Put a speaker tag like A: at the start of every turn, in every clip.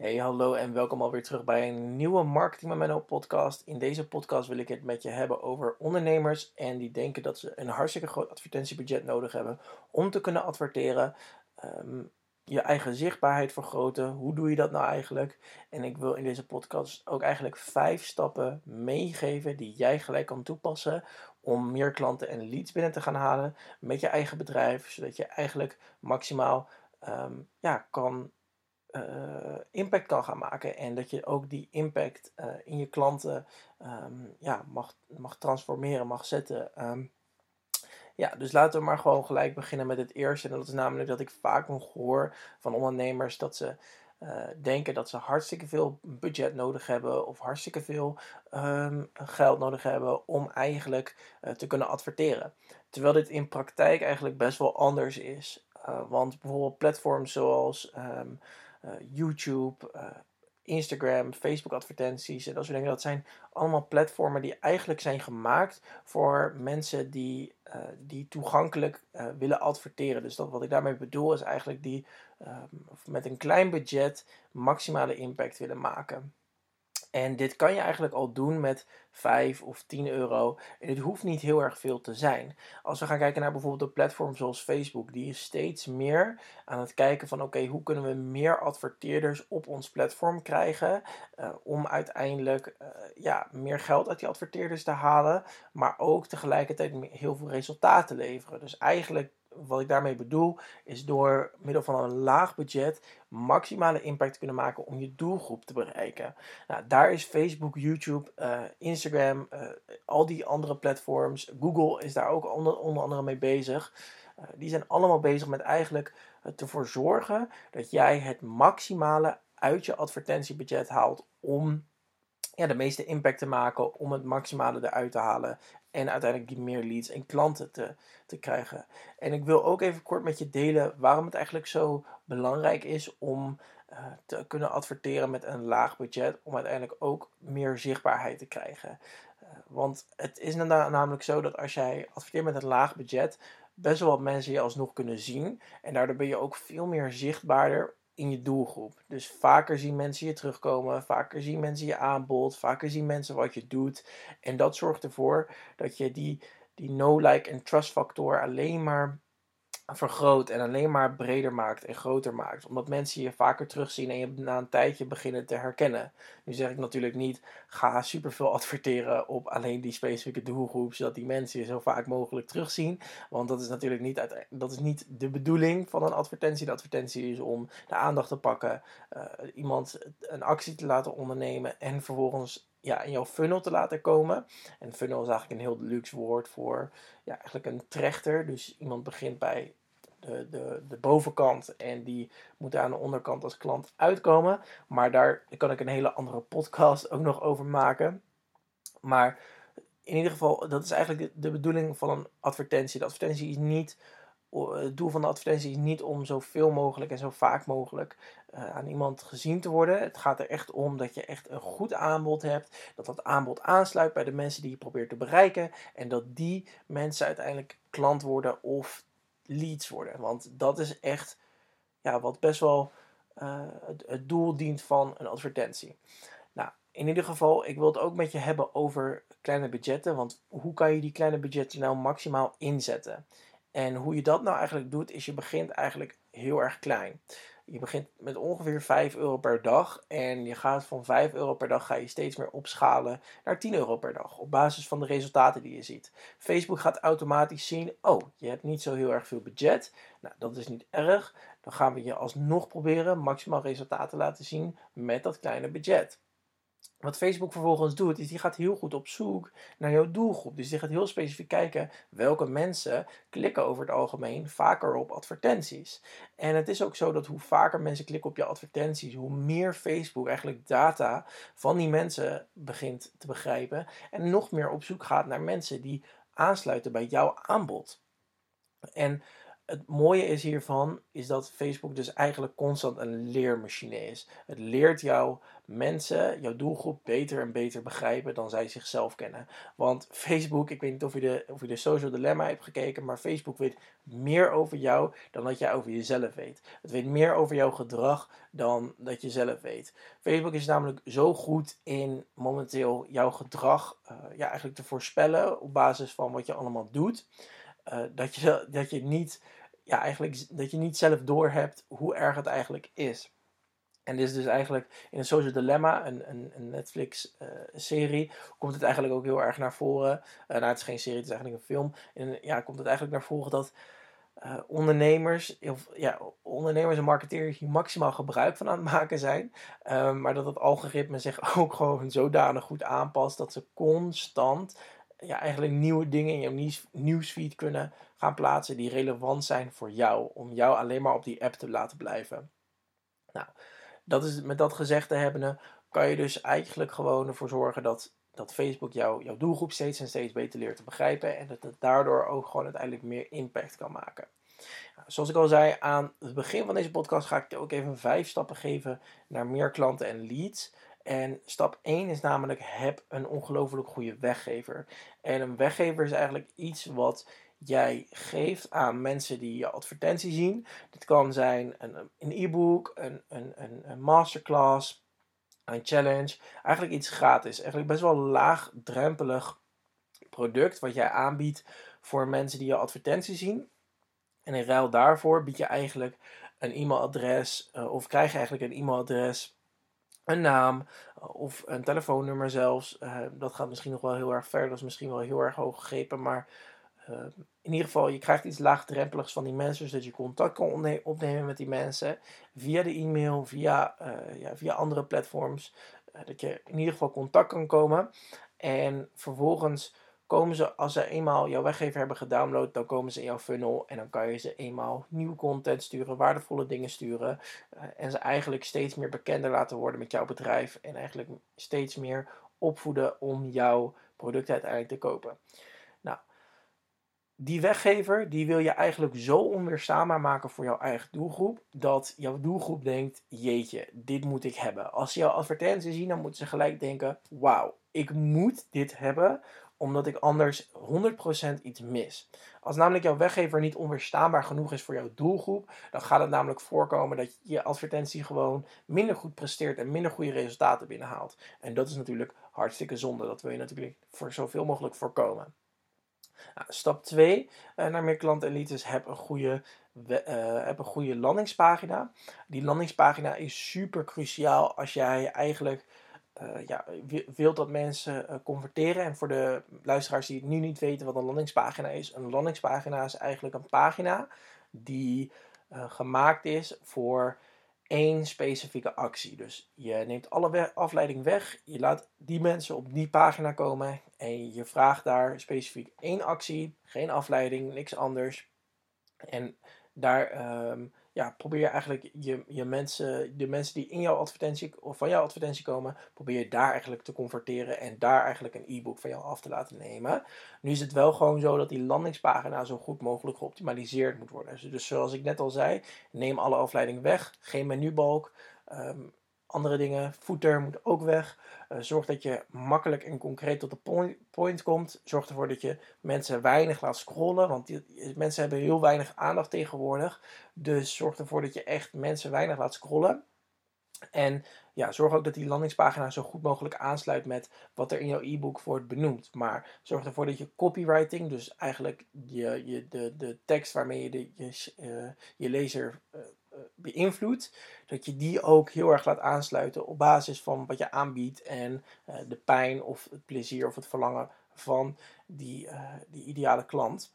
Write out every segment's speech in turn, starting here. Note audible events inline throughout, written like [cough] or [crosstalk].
A: Hey, hallo en welkom alweer terug bij een nieuwe Marketing Memento podcast. In deze podcast wil ik het met je hebben over ondernemers en die denken dat ze een hartstikke groot advertentiebudget nodig hebben om te kunnen adverteren. Ehm, je eigen zichtbaarheid vergroten. Hoe doe je dat nou eigenlijk? En ik wil in deze podcast ook eigenlijk vijf stappen meegeven die jij gelijk kan toepassen om meer klanten en leads binnen te gaan halen met je eigen bedrijf, zodat je eigenlijk maximaal ehm, ja, kan uh, impact kan gaan maken. En dat je ook die impact uh, in je klanten um, ja, mag, mag transformeren, mag zetten. Um, ja, dus laten we maar gewoon gelijk beginnen met het eerste. En dat is namelijk dat ik vaak hoor van ondernemers dat ze uh, denken dat ze hartstikke veel budget nodig hebben of hartstikke veel um, geld nodig hebben om eigenlijk te kunnen adverteren. Terwijl dit in praktijk eigenlijk best wel anders is. want bijvoorbeeld platforms zoals YouTube, uh, Instagram, Facebook advertenties en dat soort dingen. Dat zijn allemaal platformen die eigenlijk zijn gemaakt voor mensen die, uh, die toegankelijk willen adverteren. Dus dat, wat ik daarmee bedoel is eigenlijk die ehm, met een klein budget maximale impact willen maken. En dit kan je eigenlijk al doen met 5 of 10 euro. En het hoeft niet heel erg veel te zijn. Als we gaan kijken naar bijvoorbeeld een platform zoals Facebook, die is steeds meer aan het kijken van oké, hoe kunnen we meer adverteerders op ons platform krijgen uh, om uiteindelijk uh, ja, meer geld uit die adverteerders te halen, maar ook tegelijkertijd heel veel resultaten te leveren. Dus eigenlijk wat ik daarmee bedoel, is door middel van een laag budget maximale impact te kunnen maken om je doelgroep te bereiken. Nou, daar is Facebook, YouTube, uh, Instagram, uh, al die andere platforms, Google is daar ook onder, onder andere mee bezig. Uh, die zijn allemaal bezig met eigenlijk ervoor zorgen dat jij het maximale uit je advertentiebudget haalt om ja, de meeste impact te maken, om het maximale eruit te halen en uiteindelijk die meer leads en klanten te, te krijgen. En ik wil ook even kort met je delen waarom het eigenlijk zo belangrijk is om uh, te kunnen adverteren met een laag budget, om uiteindelijk ook meer zichtbaarheid te krijgen. Uh, want het is namelijk zo dat als jij adverteert met een laag budget, best wel wat mensen je alsnog kunnen zien. En daardoor ben je ook veel meer zichtbaarder in je doelgroep. Dus vaker zien mensen je terugkomen, vaker zien mensen je aanbod, vaker zien mensen wat je doet. En dat zorgt ervoor dat je die, die no-like en trust factor alleen maar vergroot en alleen maar breder maakt en groter maakt. Omdat mensen je vaker terugzien en je na een tijdje beginnen te herkennen. Nu zeg ik natuurlijk niet, ga superveel [laughs] adverteren op alleen die specifieke doelgroep, zodat die mensen je zo vaak mogelijk terugzien. Want dat is natuurlijk niet, dat is niet de bedoeling van een advertentie. De advertentie is om de aandacht te pakken, uh, iemand een actie te laten ondernemen en vervolgens ja, in jouw funnel te laten komen. En funnel is eigenlijk een heel luxe woord voor ja, eigenlijk een trechter. Dus iemand begint bij de, de, de bovenkant en die moeten aan de onderkant als klant uitkomen. Maar daar kan ik een hele andere podcast ook nog over maken. Maar in ieder geval, dat is eigenlijk de, bedoeling van een advertentie. De advertentie is niet het doel van de advertentie is niet om zoveel mogelijk en zo vaak mogelijk uh, aan iemand gezien te worden. Het gaat er echt om dat je echt een goed aanbod hebt. Dat dat aanbod aansluit bij de mensen die je probeert te bereiken. En dat die mensen uiteindelijk klant worden of leads worden. Want dat is echt ja, wat best wel uh, het, het, doel dient van een advertentie. Nou, in ieder geval, ik wil het ook met je hebben over kleine budgetten. Want hoe kan je die kleine budgetten nou maximaal inzetten? En hoe je dat nou eigenlijk doet, is je begint eigenlijk heel erg klein. Je begint met ongeveer 5 euro per dag. En je gaat van 5 euro per dag ga je steeds meer opschalen naar 10 euro per dag. Op basis van de resultaten die je ziet. Facebook gaat automatisch zien: oh, je hebt niet zo heel erg veel budget. Nou, dat is niet erg. Dan gaan we je alsnog proberen maximaal resultaten laten zien met dat kleine budget. Wat Facebook vervolgens doet, is die gaat heel goed op zoek naar jouw doelgroep. Dus die gaat heel specifiek kijken welke mensen klikken over het algemeen vaker op advertenties. En het is ook zo dat hoe vaker mensen klikken op je advertenties, hoe meer Facebook eigenlijk data van die mensen begint te begrijpen. En nog meer op zoek gaat naar mensen die aansluiten bij jouw aanbod. En het mooie is hiervan, is dat Facebook dus eigenlijk constant een leermachine is. Het leert jou mensen, jouw doelgroep, beter en beter begrijpen dan zij zichzelf kennen. Want Facebook, ik weet niet of je de, of je de Social Dilemma hebt gekeken, maar Facebook weet meer over jou dan dat jij over jezelf weet. Het weet meer over jouw gedrag dan dat je zelf weet. Facebook is namelijk zo goed in momenteel jouw gedrag uh, ja, eigenlijk te voorspellen op basis van wat je allemaal doet. Uh, dat, je, dat je niet ja, eigenlijk dat je niet zelf doorhebt hoe erg het eigenlijk is. En dit is dus eigenlijk in een Social Dilemma, een, een, een Netflix-serie, komt het eigenlijk ook heel erg naar voren. Uh, nou, het is geen serie, het is eigenlijk een film. En ja, komt het eigenlijk naar voren dat uh, ondernemers, of, ja, ondernemers en marketeers hier maximaal gebruik van aan het maken zijn. Um, maar dat het algoritme zich [laughs] ook gewoon zodanig goed aanpast dat ze constant ja, eigenlijk nieuwe dingen in jouw nieuwsfeed kunnen gaan plaatsen die relevant zijn voor jou. Om jou alleen maar op die app te laten blijven. Nou, dat is, met dat gezegd te hebben, kan je dus eigenlijk gewoon ervoor zorgen dat, dat Facebook jou, jouw doelgroep steeds en steeds beter leert te begrijpen. En dat het daardoor ook gewoon uiteindelijk meer impact kan maken. Nou, zoals ik al zei aan het begin van deze podcast ga ik ook even vijf stappen geven naar meer klanten en leads. En stap 1 is namelijk heb een ongelooflijk goede weggever. En een weggever is eigenlijk iets wat jij geeft aan mensen die je advertentie zien. Dit kan zijn een, een e-book, een, een, een masterclass, een challenge. Eigenlijk iets gratis. Eigenlijk best wel laagdrempelig product wat jij aanbiedt voor mensen die je advertentie zien. En in ruil daarvoor bied je eigenlijk een e-mailadres uh, of krijg je eigenlijk een e-mailadres een naam eh, of een telefoonnummer zelfs. Uh, dat gaat misschien nog wel heel erg ver, dat is misschien wel heel erg hoog gegrepen, maar in ieder geval, je krijgt iets laagdrempeligs van die mensen, zodat je contact kan opnemen met die mensen via de e-mail, via, ja, via andere platforms. dat je in ieder geval contact kan komen. En vervolgens komen ze, als ze eenmaal jouw weggever hebben gedownload, dan komen ze in jouw funnel en dan kan je ze eenmaal nieuwe content sturen, waardevolle dingen sturen en ze eigenlijk steeds meer bekender laten worden met jouw bedrijf en eigenlijk steeds meer opvoeden om jouw product uiteindelijk te kopen. Die weggever, die wil je eigenlijk zo onweerstaanbaar maken voor jouw eigen doelgroep, dat jouw doelgroep denkt, jeetje, dit moet ik hebben. Als ze jouw advertentie zien, dan moeten ze gelijk denken, wauw, ik moet dit hebben, omdat ik anders 100% iets mis. Als namelijk jouw weggever niet onweerstaanbaar genoeg is voor jouw doelgroep, dan gaat het namelijk voorkomen dat je advertentie gewoon minder goed presteert en minder goede resultaten binnenhaalt. En dat is natuurlijk hartstikke zonde. Dat wil je natuurlijk voor zoveel mogelijk voorkomen. Nou, stap 2 uh, eh, naar meer klantenelites. Heb een goede uh, heb een goede landingspagina. Die landingspagina is super cruciaal als jij eigenlijk uh, ja, wilt dat mensen converteren. En voor de luisteraars die het nu niet weten wat een landingspagina is. Een landingspagina is eigenlijk een pagina die gemaakt is voor één specifieke actie. Dus je neemt alle afleiding weg. Je laat die mensen op die pagina komen. En je vraagt daar specifiek één actie. Geen afleiding, niks anders. En daar um, ja, probeer eigenlijk je, je mensen, de mensen die in jouw advertentie of van jouw advertentie komen, probeer je daar eigenlijk te converteren en daar eigenlijk een e-book van jou af te laten nemen. Nu is het wel gewoon zo dat die landingspagina zo goed mogelijk geoptimaliseerd moet worden. Dus zoals ik net al zei, neem alle afleiding weg, geen menubalk. Um, andere dingen, footer moet ook weg. Uh, zorg dat je makkelijk en concreet tot de point, komt. Zorg ervoor dat je mensen weinig laat scrollen. Want mensen hebben heel weinig aandacht tegenwoordig. Dus zorg ervoor dat je echt mensen weinig laat scrollen. En ja, zorg ook dat die landingspagina zo goed mogelijk aansluit met wat er in jouw e-book wordt benoemd. Maar zorg ervoor dat je copywriting, dus eigenlijk je, je, de, de tekst waarmee je de, je, uh, je lezer uh, beïnvloedt, dat je die ook heel erg laat aansluiten op basis van wat je aanbiedt en uh, de pijn of het plezier of het verlangen van die, uh, die ideale klant.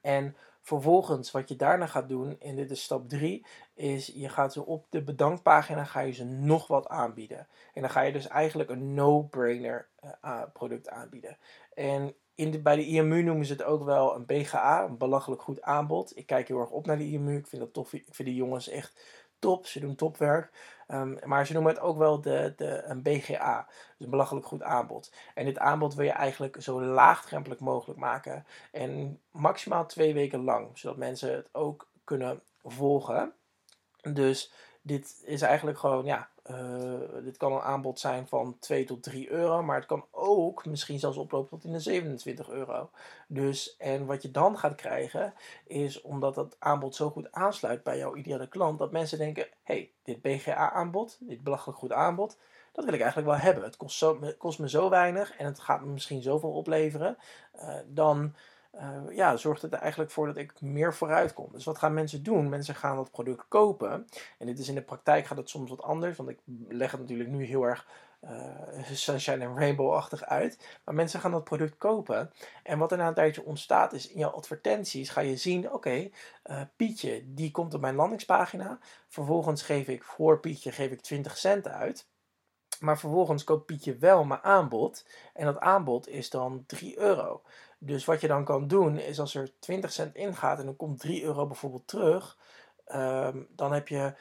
A: En vervolgens, wat je daarna gaat doen, en dit is stap 3, is je gaat ze op de bedankpagina ga je ze nog wat aanbieden. En dan ga je dus eigenlijk een no-brainer product aanbieden. En bij de IMU noemen ze het ook wel een BGA, een belachelijk goed aanbod. Ik kijk heel erg op naar de IMU. Ik vind dat tof. Ik vind die jongens echt top, ze doen topwerk. Um, maar ze noemen het ook wel de, de, een BGA, dus een belachelijk goed aanbod. En dit aanbod wil je eigenlijk zo laagdrempelig mogelijk maken. En maximaal twee weken lang, zodat mensen het ook kunnen volgen. Dus dit is eigenlijk gewoon, ja, uh, dit kan een aanbod zijn van 2 tot 3 euro, maar het kan ook misschien zelfs oplopen tot in de 27 euro. Dus, en wat je dan gaat krijgen, is omdat dat aanbod zo goed aansluit bij jouw ideale klant, dat mensen denken: hey, dit BGA-aanbod, dit belachelijk goed aanbod, dat wil ik eigenlijk wel hebben. Het kost, zo, kost me zo weinig en het gaat me misschien zoveel opleveren. Uh, dan uh, ja, zorgt het er eigenlijk voor dat ik meer vooruit kom. Dus wat gaan mensen doen? Mensen gaan dat product kopen. En dit is in de praktijk gaat het soms wat anders, want ik leg het natuurlijk nu heel erg uh, sunshine en rainbow-achtig uit. Maar mensen gaan dat product kopen. En wat er na een tijdje ontstaat is in jouw advertenties ga je zien, oké, uh, Pietje die komt op mijn landingspagina. Vervolgens geef ik voor Pietje geef ik 20 cent uit. Maar vervolgens koopt Pietje wel mijn aanbod. En dat aanbod is dan 3 euro. Dus wat je dan kan doen is als er 20 cent ingaat en dan komt 3 euro bijvoorbeeld terug. Um, dan heb je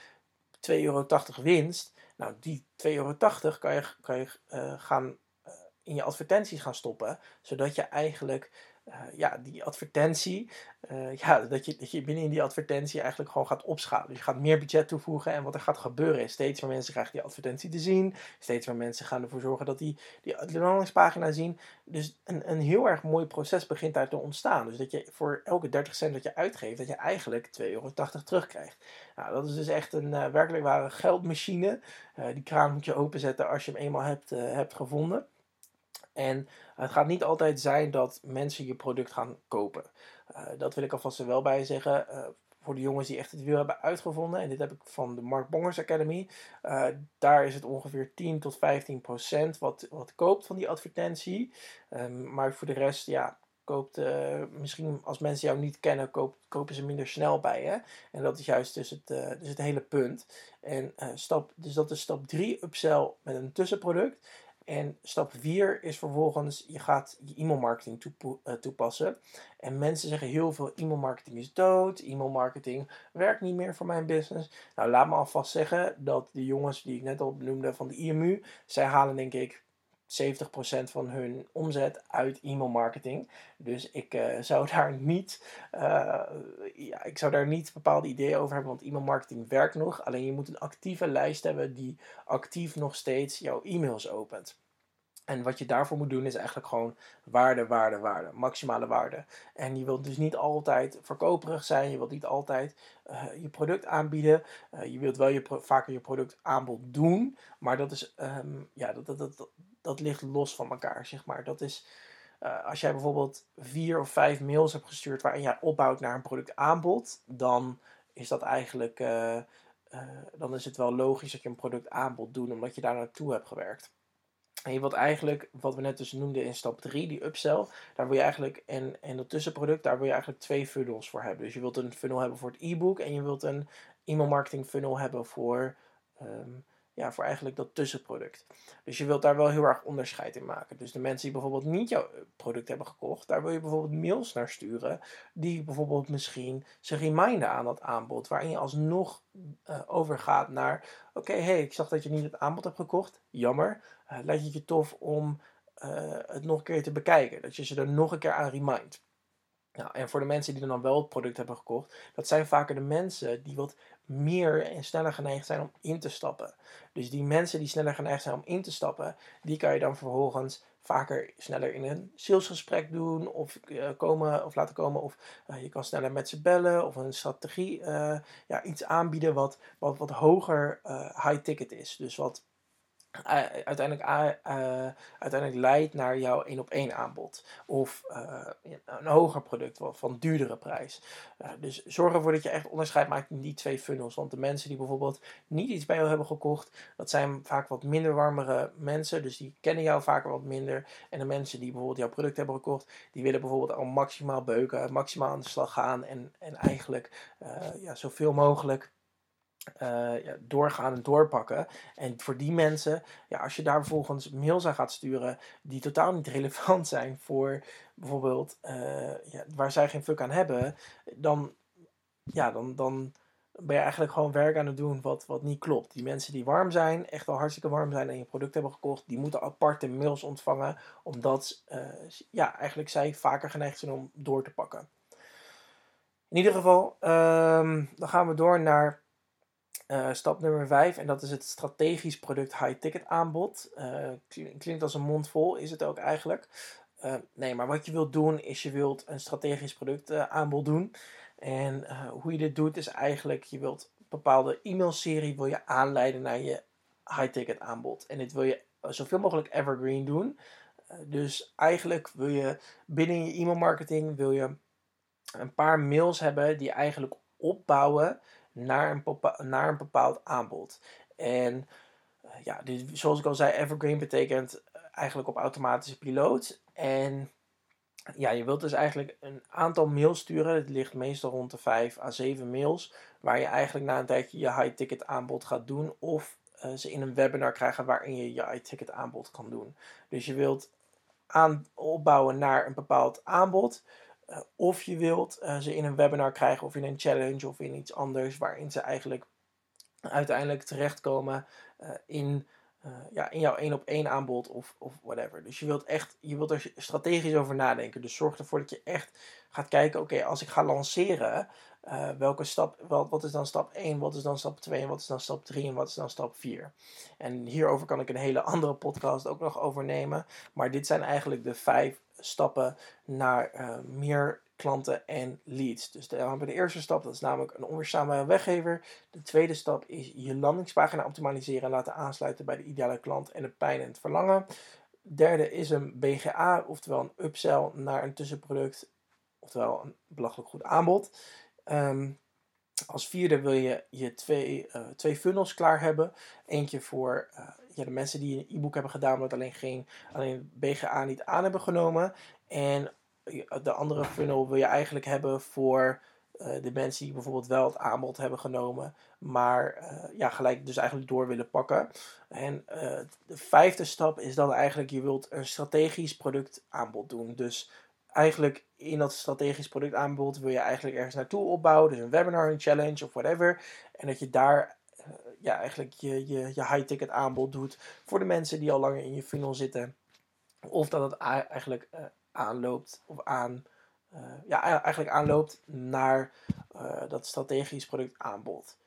A: 2,80 euro winst. Nou, die 2,80 euro kan je, kan je uh, gaan, uh, in je advertenties gaan stoppen. Zodat je eigenlijk ja, die advertentie, uh, ja, dat, je, dat je binnen in die advertentie eigenlijk gewoon gaat opschalen. Dus je gaat meer budget toevoegen en wat er gaat gebeuren is steeds meer mensen krijgen die advertentie te zien. Steeds meer mensen gaan ervoor zorgen dat die die landingspagina zien. Dus een, een heel erg mooi proces begint daar te ontstaan. Dus dat je voor elke 30 cent dat je uitgeeft, dat je eigenlijk 2,80 euro terugkrijgt. Nou, dat is dus echt een uh, werkelijk ware geldmachine. die kraan moet je openzetten als je hem eenmaal hebt, hebt gevonden. En het gaat niet altijd zijn dat mensen je product gaan kopen. Uh, dat wil ik alvast er wel bij zeggen. Uh, voor de jongens die echt het wiel hebben uitgevonden, en dit heb ik van de Mark Bongers Academy, uh, daar is het ongeveer 10 tot 15 procent wat, wat koopt van die advertentie. Um, maar voor de rest, ja, koopt, misschien als mensen jou niet kennen, kopen ze minder snel bij je. En dat is juist dus het, dus het hele punt. En, stap, dus dat is stap 3, upsell met een tussenproduct. En stap 4 is vervolgens, je gaat je e-mailmarketing uh, toepassen. En mensen zeggen heel veel, e-mailmarketing is dood, e-mailmarketing werkt niet meer voor mijn business. Nou, laat me alvast zeggen dat de jongens die ik net al noemde van de IMU, zij halen denk ik 70% van hun omzet uit e-mailmarketing. Dus ik uh, zou [laughs] daar niet, uh, ja, ik zou daar niet bepaalde ideeën over hebben, want e-mailmarketing werkt nog. Alleen je moet een actieve lijst hebben die actief nog steeds jouw e-mails opent. En wat je daarvoor moet doen is eigenlijk gewoon waarde, waarde, waarde. Maximale waarde. En je wilt dus niet altijd verkoperig zijn. Je wilt niet altijd uh, je product aanbieden. Uh, je wilt wel je vaker je productaanbod doen. Maar dat, is, um, ja, dat, dat, dat, dat, ligt los van elkaar, zeg maar. Dat is... Uh, als jij bijvoorbeeld vier of vijf mails hebt gestuurd waarin jij opbouwt naar een productaanbod, dan is dat eigenlijk, dan is het wel logisch dat je een productaanbod doet, omdat je daar naartoe hebt gewerkt. En je wilt eigenlijk, wat we net dus noemden in stap 3, die upsell, daar wil je eigenlijk, en, en dat tussenproduct, daar wil je eigenlijk twee funnels voor hebben. Dus je wilt een funnel hebben voor het e-book en je wilt een e-mail marketing funnel hebben voor, um, ja, voor eigenlijk dat tussenproduct. Dus je wilt daar wel heel erg onderscheid in maken. Dus de mensen die bijvoorbeeld niet jouw product hebben gekocht, daar wil je bijvoorbeeld mails naar sturen, die bijvoorbeeld misschien ze reminden aan dat aanbod, waarin je alsnog uh, overgaat naar, oké, hey, ik zag dat je niet het aanbod hebt gekocht, jammer uh, lijkt het je tof om het nog een keer te bekijken. Dat je ze er nog een keer aan remindt. Nou, en voor de mensen die dan wel het product hebben gekocht, dat zijn vaker de mensen die wat meer en sneller geneigd zijn om in te stappen. Dus die mensen die sneller geneigd zijn om in te stappen, die kan je dan vervolgens vaker sneller in een salesgesprek doen of uh, komen of laten komen of uh, je kan sneller met ze bellen of een strategie uh, ja, iets aanbieden wat, wat, wat hoger high ticket is. Dus wat uiteindelijk, uh, uiteindelijk leidt naar jouw één op één aanbod. Of uh, een hoger product van duurdere prijs. Uh, dus zorg ervoor dat je echt onderscheid maakt in die twee funnels. Want de mensen die bijvoorbeeld niet iets bij jou hebben gekocht, dat zijn vaak wat minder warmere mensen. Dus die kennen jou vaker wat minder. En de mensen die bijvoorbeeld jouw product hebben gekocht, die willen bijvoorbeeld al maximaal beuken, maximaal aan de slag gaan. En, en eigenlijk ja, zoveel mogelijk uh, ja, doorgaan en doorpakken. En voor die mensen, ja, als je daar vervolgens mails aan gaat sturen die totaal niet [laughs] relevant zijn voor bijvoorbeeld uh, ja, waar zij geen fuck aan hebben, dan, ja, dan, dan ben je eigenlijk gewoon werk aan het doen wat, wat niet klopt. Die mensen die warm zijn, echt al hartstikke warm zijn en je product hebben gekocht, die moeten aparte mails ontvangen, omdat uh, ja, eigenlijk zij vaker geneigd zijn om door te pakken. In ieder geval, um, dan gaan we door naar uh, stap nummer 5 en dat is het strategisch product high-ticket aanbod. Uh, klinkt als een mond vol, is het ook eigenlijk. Uh, nee, maar wat je wilt doen is je wilt een strategisch product aanbod doen. En hoe je dit doet is eigenlijk, je wilt een bepaalde e-mailserie wil je aanleiden naar je high-ticket aanbod. En dit wil je zoveel mogelijk evergreen doen. dus eigenlijk wil je binnen je e-mailmarketing wil je een paar mails hebben die eigenlijk opbouwen naar een, naar een bepaald aanbod. En uh, ja, dit, zoals ik al zei, evergreen betekent eigenlijk op automatische piloot. En ja, je wilt dus eigenlijk een aantal mails sturen. Het ligt meestal rond de 5 à 7 mails. Waar je eigenlijk na een tijdje je high-ticket aanbod gaat doen. Of uh, ze in een webinar krijgen waarin je je high-ticket aanbod kan doen. Dus je wilt aan, opbouwen naar een bepaald aanbod. Uh, of je wilt uh, ze in een webinar krijgen of in een challenge of in iets anders waarin ze eigenlijk uiteindelijk terechtkomen uh, in, ja, in jouw één op één aanbod of, of whatever. Dus je wilt echt, je wilt er strategisch over nadenken. Dus zorg ervoor dat je echt gaat kijken, oké, als ik ga lanceren, welke stap, wat, wat is dan stap 1, wat is dan stap 2 en wat is dan stap 3 en wat is dan stap 4. En hierover kan ik een hele andere podcast ook nog overnemen. Maar dit zijn eigenlijk de vijf stappen naar uh, meer klanten en leads. Dus dan hebben we de eerste stap, dat is namelijk een onweerzame weggever. De tweede stap is je landingspagina optimaliseren en laten aansluiten bij de ideale klant en de pijn en het verlangen. Derde is een BGA, oftewel een upsell naar een tussenproduct, oftewel een belachelijk goed aanbod. Um, als vierde wil je je twee, uh, twee funnels klaar hebben. Eentje voor uh, ja, de mensen die een e-book hebben gedaan, maar alleen, geen, alleen BGA niet aan hebben genomen. En de andere funnel wil je eigenlijk hebben voor de mensen die bijvoorbeeld wel het aanbod hebben genomen, maar ja, gelijk dus eigenlijk door willen pakken. En de vijfde stap is dan eigenlijk, je wilt een strategisch productaanbod doen. Dus eigenlijk in dat strategisch productaanbod wil je eigenlijk ergens naartoe opbouwen. Dus een webinar, een challenge of whatever. En dat je daar uh, ja, eigenlijk je, je, je high-ticket aanbod doet voor de mensen die al langer in je funnel zitten. Of dat het eigenlijk uh, aanloopt of aan, uh, ja, eigenlijk aanloopt naar dat strategisch productaanbod.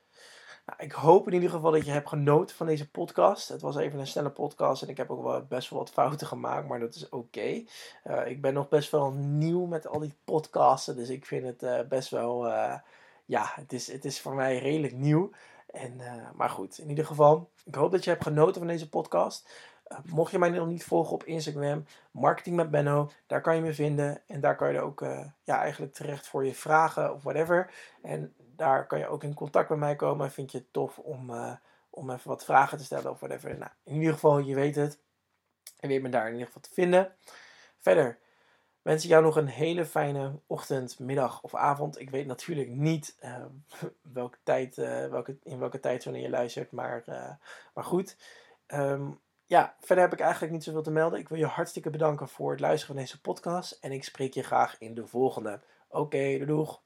A: Nou, ik hoop in ieder geval dat je hebt genoten van deze podcast. Het was even een snelle podcast en ik heb ook wel best wel wat fouten gemaakt, maar dat is oké. Uh, ik ben nog best wel nieuw met al die podcasten, dus ik vind het uh, best wel, uh, ja, het is, het is voor mij redelijk nieuw. En, maar goed, in ieder geval, ik hoop dat je hebt genoten van deze podcast. mocht je mij nog niet volgen op Instagram, Marketing met Benno, daar kan je me vinden. En daar kan je ook ja, eigenlijk terecht voor je vragen of whatever. En daar kan je ook in contact met mij komen. Vind je het tof om, uh, om even wat vragen te stellen of whatever. Nou, in ieder geval, je weet het. En weet me daar in ieder geval te vinden. Verder wens ik jou nog een hele fijne ochtend, middag of avond. Ik weet natuurlijk niet uh, welke tijd, uh, welke, in welke tijdzone je luistert. Maar, maar goed. Um, ja, verder heb ik eigenlijk niet zoveel te melden. Ik wil je hartstikke bedanken voor het luisteren van deze podcast. En ik spreek je graag in de volgende. Oké, okay, doeg!